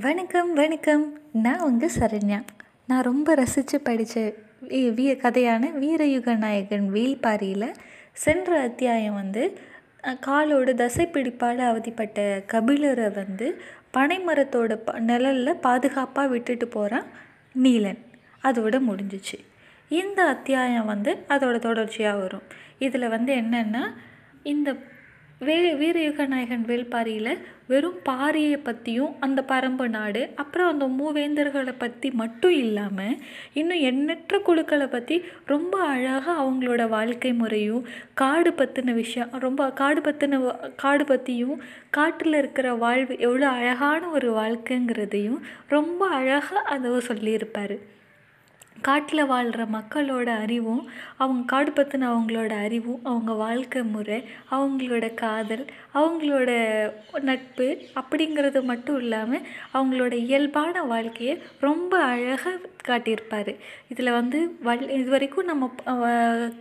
வணக்கம் வணக்கம். நான் உங்கள் சரண்யா. நான் ரொம்ப ரசித்து படித்த வீ வீ கதையான வீரயுக நாயகன் வேள்பாரியில் சென்ற அத்தியாயம் வந்து காலோட தசைப்பிடிப்பால் அவதிப்பட்ட கபிலரை வந்து பனைமரத்தோட ப நிழலில் பாதுகாப்பாக விட்டுட்டு போகிறான் நீலன். அதோட முடிஞ்சிச்சு. இந்த அத்தியாயம் வந்து அதோட தொடர்ச்சியாக வரும். இதில் வந்து என்னென்னா இந்த வே வீரயுக நாயகன் வேள்பாரியில் வெறும் பாரியை பற்றியும் அந்த பரம்பு நாடு அப்புறம் அந்த மூவேந்தர்களை பற்றி மட்டும் இல்லாமல் இன்னும் எண்ணற்ற குழுக்களை பற்றி ரொம்ப அழகாக அவங்களோட வாழ்க்கை முறையும் காடு பற்றின விஷயம் ரொம்ப காடு பற்றின காடு பற்றியும் காட்டில் இருக்கிற வாழ்வு எவ்வளோ அழகான ஒரு வாழ்க்கைங்கிறதையும் ரொம்ப அழகாக அதை சொல்லியிருப்பார். காட்டில் வாழ்கிற மக்களோட அறிவும் அவங்க காடு பற்றின அவங்களோட அறிவும் அவங்க வாழ்க்கை முறை அவங்களோட காதல் அவங்களோட நட்பு அப்படிங்கிறது மட்டும் இல்லாமல் அவங்களோட இயல்பான வாழ்க்கையை ரொம்ப அழகாக காட்டியிருப்பார். இதில் வந்து வல் இது வரைக்கும் நம்ம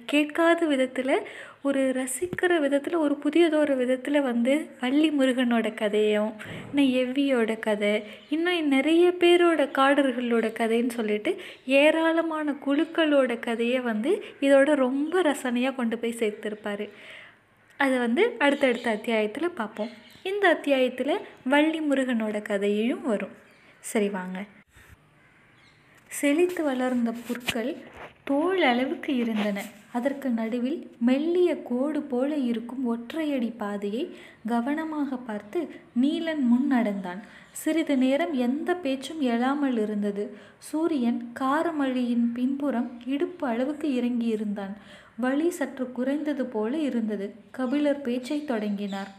கேட்காத விதத்தில் ஒரு ரசிக்கிற விதத்தில் ஒரு புதியதொரு விதத்தில் வந்து வள்ளி முருகனோட கதையும் இன்னும் எவ்வியோட கதை இன்னும் நிறைய பேரோட காடர்களோட கதைன்னு சொல்லிட்டு ஏராளமான குழுக்களோட கதையை வந்து இதோட ரொம்ப ரசனையாக கொண்டு போய் சேர்த்துருப்பார். அதை வந்து அடுத்தடுத்த அத்தியாயத்தில் பார்ப்போம். இந்த அத்தியாயத்தில் வள்ளி முருகனோட கதையும் வரும். சரி வாங்க. செழித்து வளர்ந்த புற்கள் தோல் அளவுக்கு இருந்தன. அதற்கு நடுவில் மெல்லிய கோடு போல இருக்கும் ஒற்றையடி பாதையை கவனமாக பார்த்து நீலன் முன் நடந்தான். சிறிது நேரம் எந்த பேச்சும் எழாமல் இருந்தது. சூரியன் காரமழியின் பின்புறம் இடுப்பு அளவுக்கு இறங்கியிருந்தான். வழி சற்று குறைந்தது போல இருந்தது. கபிலர் பேச்சை தொடங்கினார்.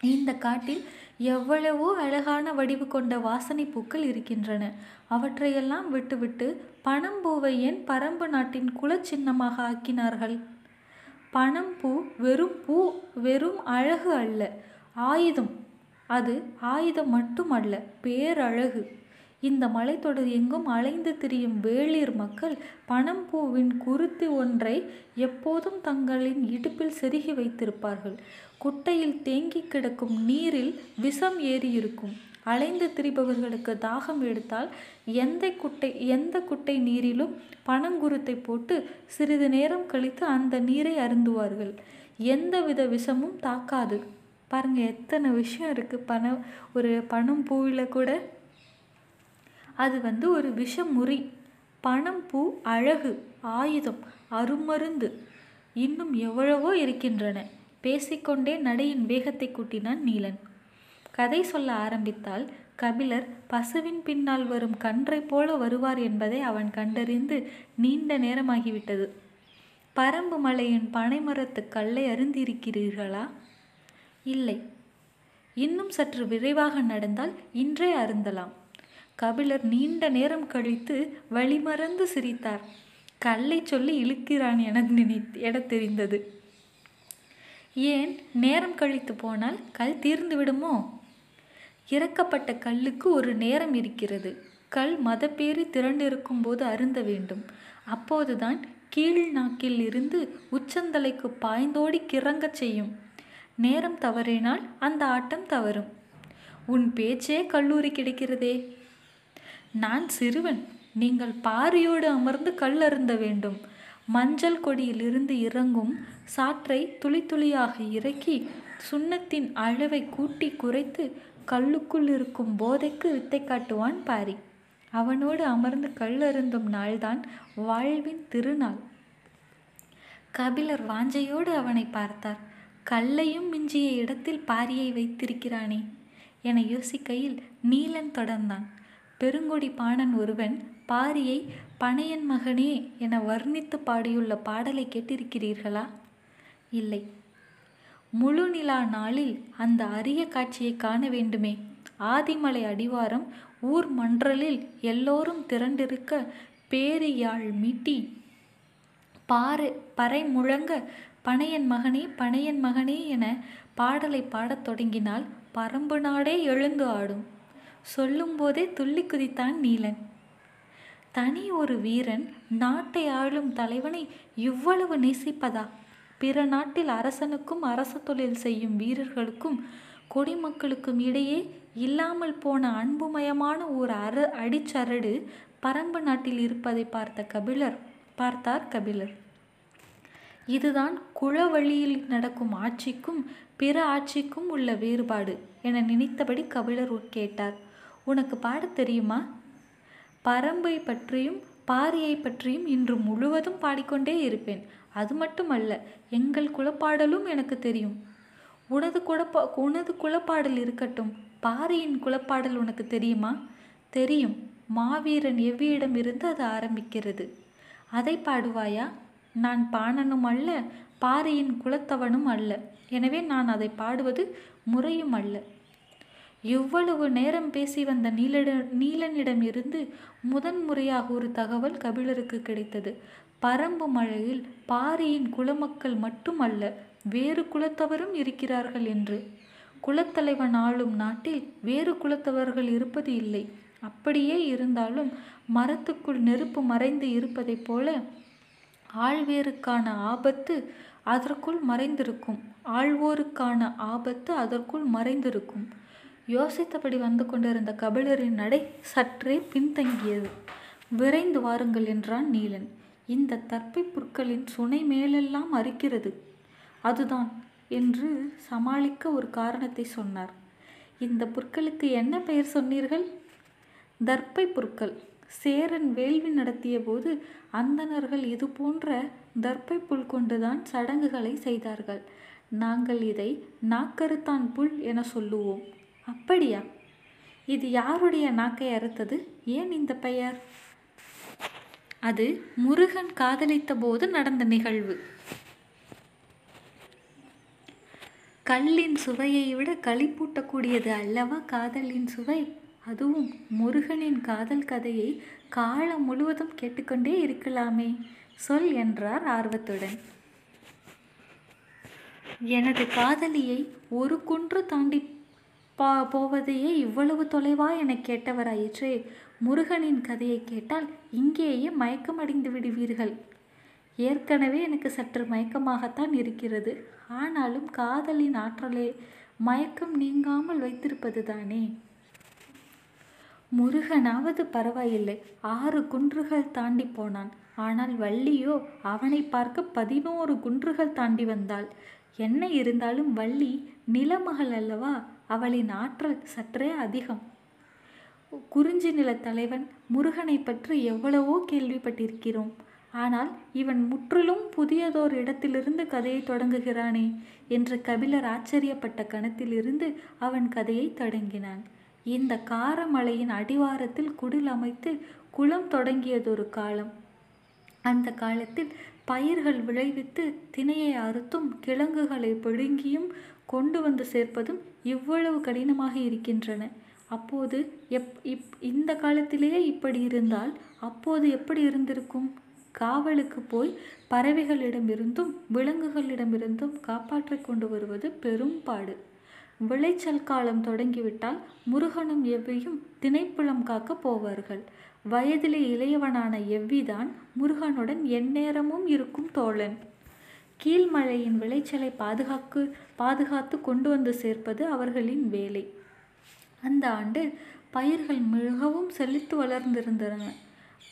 இந்த காட்டில் எவ்வளவோ அழகான வடிவு கொண்ட வாசனை பூக்கள் இருக்கின்றன. அவற்றையெல்லாம் விட்டுவிட்டு பனம்பூவை ஏன் பரம்பு நாட்டின் குலச்சின்னமாக ஆக்கினார்கள். பனம்பூ வெறும் பூ வெறும் அழகு அல்ல. ஆயுதம். அது ஆயுதம் மட்டுமல்ல பேரழகு. இந்த மலைத்தொடர் எங்கும் அலைந்து திரியும் வேளிர் மக்கள் பனம்பூவின் குருத்தி ஒன்றை எப்போதும் தங்களின் இடுப்பில் செருகி வைத்திருப்பார்கள். குட்டையில் தேங்கி கிடக்கும் நீரில் விஷம் ஏறியிருக்கும். அலைந்து திரிபவர்களுக்கு தாகம் எடுத்தால் எந்த குட்டை எந்த குட்டை நீரிலும் பனங்குருத்தை போட்டு சிறிது நேரம் கழித்து அந்த நீரை அருந்துவார்கள். எந்தவித விஷமும் தாக்காது. பாருங்கள் எத்தனை விஷயம் இருக்குது பணம் ஒரு பனம் பூவில் கூட அது வந்து ஒரு விஷமுறி. பணம் பூ அழகு ஆயுதம் அருமருந்து இன்னும் எவ்வளவோ இருக்கின்றன. பேசிக்கொண்டே நடையின் வேகத்தை கூட்டினான் நீலன். கதை சொல்ல ஆரம்பித்தால் கபிலர் பசுவின் பின்னால் வரும் கன்றை போல வருவார் என்பதை அவன் கண்டறிந்து நீண்ட நேரமாகிவிட்டது. பரம்பு மலையின் பனைமரத்து கல்லை அருந்திருக்கிறீர்களா இல்லை. இன்னும் சற்று விரைவாக நடந்தால் இன்றே அருந்தலாம். கபிலர் நீண்ட நேரம் கழித்து வழிமறந்து சிரித்தார். கல்லை சொல்லி இழுக்கிறான் என நினை என தெரிந்தது. ஏன் நேரம் கழித்து போனால் கல் தீர்ந்து விடுமோ? இறக்கப்பட்ட கல்லுக்கு ஒரு நேரம் இருக்கிறது. கல் மதப்பேறி திரண்டிருக்கும் போது அருந்த வேண்டும். அப்போதுதான் கீழ் நாக்கில் இருந்து உச்சந்தலைக்கு பாய்ந்தோடி கிறங்கச் செய்யும். நேரம் தவறினால் அந்த ஆட்டம் தவறும். உன் பேச்சே கல்லூரி கிடைக்கிறதே. நான் சிறுவன். நீங்கள் பாரியோடு அமர்ந்து கல் அருந்த வேண்டும். மஞ்சள் கொடியிலிருந்து இறங்கும் சாற்றை துளி துளியாக இறக்கி சுண்ணத்தின் அளவை கூட்டி குறைத்து கல்லுக்குள் இருக்கும் போதைக்கு வித்தை காட்டுவான் பாரி. அவனோடு அமர்ந்து கல் அருந்தும் நாள்தான் வாழ்வின் திருநாள். கபிலர் வாஞ்சையோடு அவனை பார்த்தார். கல்லையும் மிஞ்சிய இடத்தில் பாரியை வைத்திருக்கிறானே என யோசிக்கையில் நீலன் தொடர்ந்தான். பெருங்கொடி பாணன் ஒருவன் பாரியை பனையன் மகனே என வர்ணித்து பாடியுள்ள பாடலை கேட்டிருக்கிறீர்களா? இல்லை. முழு நிலா நாளில் அந்த அரிய காட்சியை காண வேண்டுமே. ஆதிமலை அடிவாரம் ஊர் மன்றலில் எல்லோரும் திரண்டிருக்க பேரியாழ் மீட்டி பாறை பறை முழங்க பனையன் மகனே பனையன் மகனே என பாடலை பாடத் தொடங்கினால் பரம்பு நாடே எழுந்து ஆடும். சொல்லும்போதே துள்ளி குதித்தான் நீலன். தனி ஒரு வீரன் நாட்டை ஆளும் தலைவனை இவ்வளவு நேசிப்பதா? பிற நாட்டில் அரசனுக்கும் அரச தொழில் செய்யும் வீரர்களுக்கும் குடிமக்களுக்கும் இடையே இல்லாமல் போன அன்புமயமான ஒரு அர அடிச்சரடு பரம்பு நாட்டில் இருப்பதை பார்த்த கபிலர் பார்த்தார் கபிலர். இதுதான் குழவழியில் நடக்கும் ஆட்சிக்கும் பிற ஆட்சிக்கும் உள்ள வேறுபாடு என நினைத்தபடி கபிலர் கேட்டார். உனக்கு பாடத் தெரியுமா? பரம்பை பற்றியும் பாரியை பற்றியும் இன்று முழுவதும் பாடிக்கொண்டே இருப்பேன். அது மட்டுமல்ல எங்கள் குலப்பாடலும் எனக்கு தெரியும். உனது குலப்பா உனது குலப்பாடல் இருக்கட்டும். பாரியின் குலப்பாடல் உனக்கு தெரியுமா? தெரியும். மாவீரன் எவ்வியிடம் இருந்து அது ஆரம்பிக்கிறது? அதை பாடுவாயா? நான் பாணனும் அல்ல பாரியின் குலத்தவனும் அல்ல. எனவே நான் அதை பாடுவது முறையும் அல்ல. இவ்வளவு நேரம் பேசி வந்த நீலட நீலனிடம் இருந்து முதன் முறையாக ஒரு தகவல் கபிலருக்கு கிடைத்தது. பரம்பு மழையில் பாரியின் குலமக்கள் மட்டுமல்ல வேறு குலத்தவரும் இருக்கிறார்கள் என்று. குலத்தலைவன் ஆளும் நாட்டில் வேறு குலத்தவர்கள் இருப்பது இல்லை. அப்படியே இருந்தாலும் மரத்துக்குள் நெருப்பு மறைந்து இருப்பதைப் போல ஆழ்வேருக்கான ஆபத்து அதற்குள் மறைந்திருக்கும். ஆழ்வோருக்கான ஆபத்து அதற்குள் மறைந்திருக்கும். யோசித்தபடி வந்து கொண்டிருந்த கபிலரின் நடை சற்றே பின்தங்கியது. விரைந்து வாருங்கள் என்றான் நீலன். இந்த தற்பை புற்களின் சுனை மேலெல்லாம் அரிக்கிறது. அதுதான் என்று சமாளிக்க ஒரு காரணத்தை சொன்னார். இந்த புற்களுக்கு என்ன பெயர் சொன்னீர்கள்? தர்ப்பை புற்கள். சேரன் வேள்வி நடத்திய போது அந்தணர்கள் இது போன்ற தர்ப்பை புல் கொண்டுதான் சடங்குகளை செய்தார்கள். நாங்கள் இதை நாக்கருத்தான் புல் என சொல்லுவோம். அப்படியா? இது யாருடைய நாக்கை அறுத்தது? ஏன் இந்த பெயர்? அது முருகன் காதலித்த போது நடந்த நிகழ்வு. கல்லின் சுவையை விட களிப்பூட்டக்கூடியது அல்லவா காதலின் சுவை? அதுவும் முருகனின் காதல் கதையை காலம் முழுவதும் கேட்டுக்கொண்டே இருக்கலாமே சொல் என்றார் ஆர்வத்துடன். எனது காதலியை ஒரு குன்று தாண்டி பா போவதையே இவ்வளவு தொலைவா என கேட்டவராயிற்றே முருகனின் கதையை கேட்டால் இங்கேயே மயக்கமடைந்து விடுவீர்கள். ஏற்கனவே எனக்கு சற்று மயக்கமாகத்தான் இருக்கிறது. ஆனாலும் காதலின் ஆற்றலே மயக்கம் நீங்காமல் வைத்திருப்பது தானே? முருகனாவது பரவாயில்லை. ஆறு குன்றுகள் தாண்டி போனான். ஆனால் வள்ளியோ அவனை பார்க்க பதினோரு குன்றுகள் தாண்டி வந்தாள். என்ன இருந்தாலும் வள்ளி நிலமகள் அல்லவா? அவளின் ஆற்றல் சற்றே அதிகம். குறிஞ்சி நிலத்தலைவன் தலைவன் முருகனை பற்றி எவ்வளவோ கேள்விப்பட்டிருக்கிறோம். ஆனால் இவன் முற்றிலும் புதியதோர் இடத்திலிருந்து கதையை தொடங்குகிறானே என்று கபிலர் ஆச்சரியப்பட்ட கணத்திலிருந்து அவன் கதையை தொடங்கினான். இந்த காரமலையின் அடிவாரத்தில் குடில் அமைத்து குளம் தொடங்கியதொரு காலம். அந்த காலத்தில் பயிர்கள் விளைவித்து திணையை அறுத்தும் கிழங்குகளை பிடுங்கியும் கொண்டு வந்து சேர்ப்பதும் இவ்வளவு கடினமாக இருக்கின்றன. அப்போது எப் இப் இந்த காலத்திலேயே இப்படி இருந்தால் அப்போது எப்படி இருந்திருக்கும்? காவலுக்கு போய் பறவைகளிடமிருந்தும் விலங்குகளிடமிருந்தும் காப்பாற்றிக் கொண்டு வருவது பெரும் பாடு. விளைச்சல் காலம் தொடங்கிவிட்டால் முருகனும் எவ்வியும் திணைப்புலம் காக்க போவார்கள். வயதிலே இளையவனான எவ்விதான் முருகனுடன் எந்நேரமும் இருக்கும் தோழன். கீழ்மழையின் விளைச்சலை பாதுகாக்கு பாதுகாத்து கொண்டு வந்து சேர்ப்பது அவர்களின் வேலை. அந்த ஆண்டு பயிர்கள் மிகவும் செழித்து வளர்ந்திருந்தன.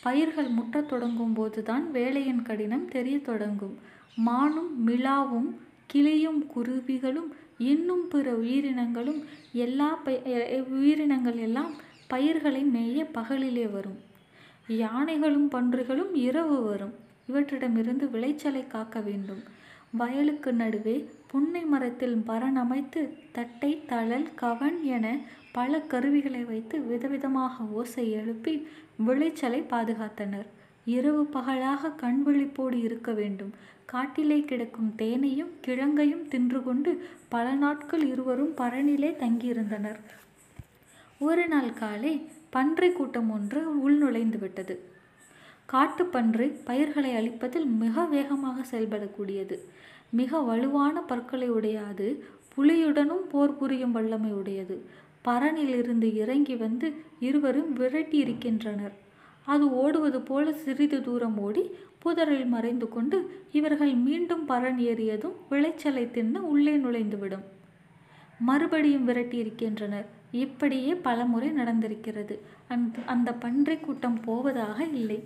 பயிர்கள் முட்டத் தொடங்கும் போதுதான் வேலையின் கடினம் தெரிய தொடங்கும். மானும் மிளாவும் கிளியும் குருவிகளும் இன்னும் பிற உயிரினங்களும் எல்லா உயிரினங்கள் எல்லாம் பயிர்களை மேய பகலிலே வரும். யானைகளும் பன்றிகளும் இரவு வரும். இவற்றிடமிருந்து விளைச்சலை காக்க வேண்டும். வயலுக்கு நடுவே புன்னை மரத்தில் பரண் அமைத்து தட்டை தழல் கவன் என பல கருவிகளை வைத்து விதவிதமாக ஓசை எழுப்பி விளைச்சலை பாதுகாத்தனர். இரவு பகலாக கண் விழிப்போடு இருக்க வேண்டும். காட்டிலே கிடக்கும் தேனையும் கிழங்கையும் தின்று கொண்டு பல நாட்கள் இருவரும் பரணிலே தங்கியிருந்தனர். ஒரு நாள் காலை பன்றை கூட்டம் ஒன்று உள்நுழைந்து விட்டது. காட்டுப்பன்றி பயிர்களை அழிப்பதில் மிக வேகமாக செயல்படக்கூடியது. மிக வலுவான பற்களை உடையாது புலியுடனும் போர் புரியும் வல்லமை உடையது. பரனிலிருந்து இறங்கி வந்து இருவரும் விரட்டி இருக்கின்றனர் அது ஓடுவது போல சிறிது தூரம் ஓடி புதரில் மறைந்து கொண்டு இவர்கள் மீண்டும் பரன் ஏறியதும் விளைச்சலை தின்னு உள்ளே நுழைந்துவிடும். மறுபடியும் விரட்டி இருக்கின்றனர் இப்படியே பலமுறை நடந்திருக்கிறது. அந்த அந்த பன்றிக் கூட்டம் போவதாக இல்லை.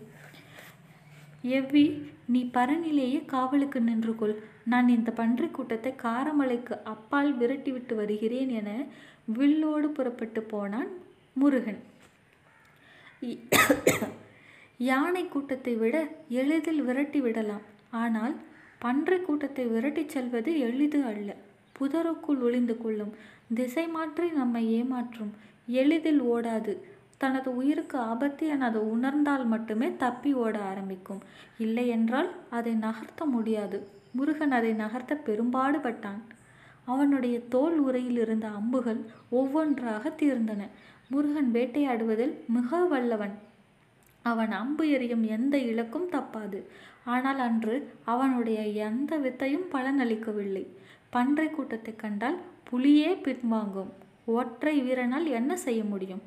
எவ்வி நீ பரனிலேயே காவலுக்கு நின்று கொள் நான் இந்த பன்றி கூட்டத்தை காரமலைக்கு அப்பால் விரட்டிவிட்டு வருகிறேன் என வில்லோடு புறப்பட்டு போனான் முருகன். யானை கூட்டத்தை விட எளிதில் விரட்டி விடலாம். ஆனால் பன்றி கூட்டத்தை விரட்டிச் செல்வது எளிது அல்ல. புதருக்குள் ஒளிந்து கொள்ளும் திசை மாற்றி நம்மை ஏமாற்றும். எளிதில் ஓடாது. தனது உயிருக்கு ஆபத்து என அது உணர்ந்தால் மட்டுமே தப்பி ஓட ஆரம்பிக்கும். இல்லை என்றால் அதை நகர்த்த முடியாது. முருகன் அதை நகர்த்த பெரும்பாடுபட்டான். அவனுடைய தோல் உரையில் இருந்த அம்புகள் ஒவ்வொன்றாக தீர்ந்தன. முருகன் வேட்டையாடுவதில் மிக வல்லவன். அவன் அம்பு எறியும் எந்த இலக்கும் தப்பாது. ஆனால் அன்று அவனுடைய எந்த வித்தையும் பலனளிக்கவில்லை. பன்றை கூட்டத்தை கண்டால் புலியே பின்வாங்கும். ஒற்றை வீரனால் என்ன செய்ய முடியும்?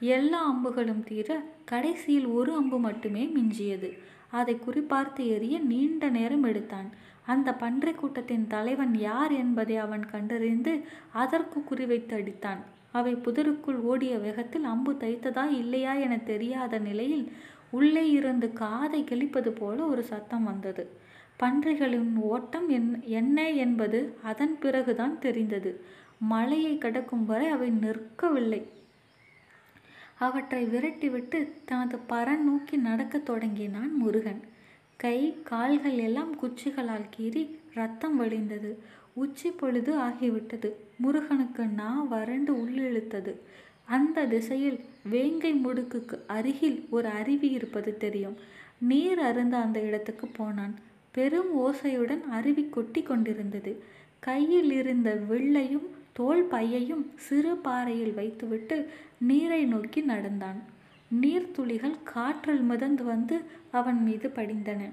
எல்லா அம்புகளும் தீர கடைசியில் ஒரு அம்பு மட்டுமே மிஞ்சியது. அதை குறிப்பார்த்து எறிய நீண்ட நேரம் எடுத்தான். அந்த பன்றை கூட்டத்தின் தலைவன் யார் என்பதை அவன் கண்டறிந்து அதற்கு குறிவைத்து அடித்தான். அவை புதருக்குள் ஓடிய வேகத்தில் அம்பு தைத்ததா இல்லையா என தெரியாத நிலையில் உள்ளே இருந்து காதை கிழிப்பது போல ஒரு சத்தம் வந்தது. பன்றிகளின் ஓட்டம் என் என்ன என்பது அதன் பிறகுதான் தெரிந்தது. மலையை கடக்கும் வரை அவை நிற்கவில்லை. அவற்றை விரட்டிவிட்டு தனது பரன் நோக்கி நடக்கத் தொடங்கினான் முருகன். கை கால்கள் எல்லாம் குச்சிகளால் கீறி ரத்தம் வழிந்தது. உச்சி பொழுது ஆகிவிட்டது. முருகனுக்கு நா வறண்டு உள்ளிழுத்தது. அந்த திசையில் வேங்கை முடுக்குக்கு அருகில் ஒரு அருவி இருப்பது தெரியும். நீர் அருந்த அந்த இடத்துக்கு போனான். பெரும் ஓசையுடன் அருவி கொட்டி கொண்டிருந்தது. கையில் இருந்த வெள்ளையும் தோல் பையையும் சிறு பாறையில் வைத்துவிட்டு நீரை நோக்கி நடந்தான். நீர்த்துளிகள் காற்றில் மிதந்து வந்து அவன் மீது படிந்தன.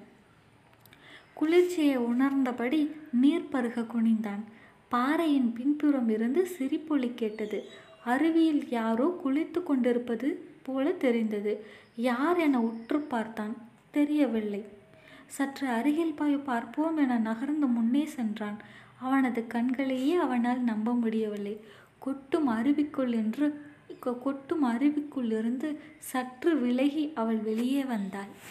குளிர்ச்சியை உணர்ந்தபடி நீர் பருக குனிந்தான். பாறையின் பின்புறம் இருந்து சிரிப்பொலி கேட்டது. அருவியில் யாரோ குளித்து கொண்டிருப்பது போல தெரிந்தது. யார் என உற்று பார்த்தான்? தெரியவில்லை. சற்று அருகில் போய் பார்ப்போம் என நகர்ந்து முன்னே சென்றான். அவனது கண்களையே அவனால் நம்ப முடியவில்லை. கொட்டும் அருவிக்குள் என்று கொட்டும் அருவிக்குள் இருந்து சற்று விலகி அவள் வெளியே வந்தாள்.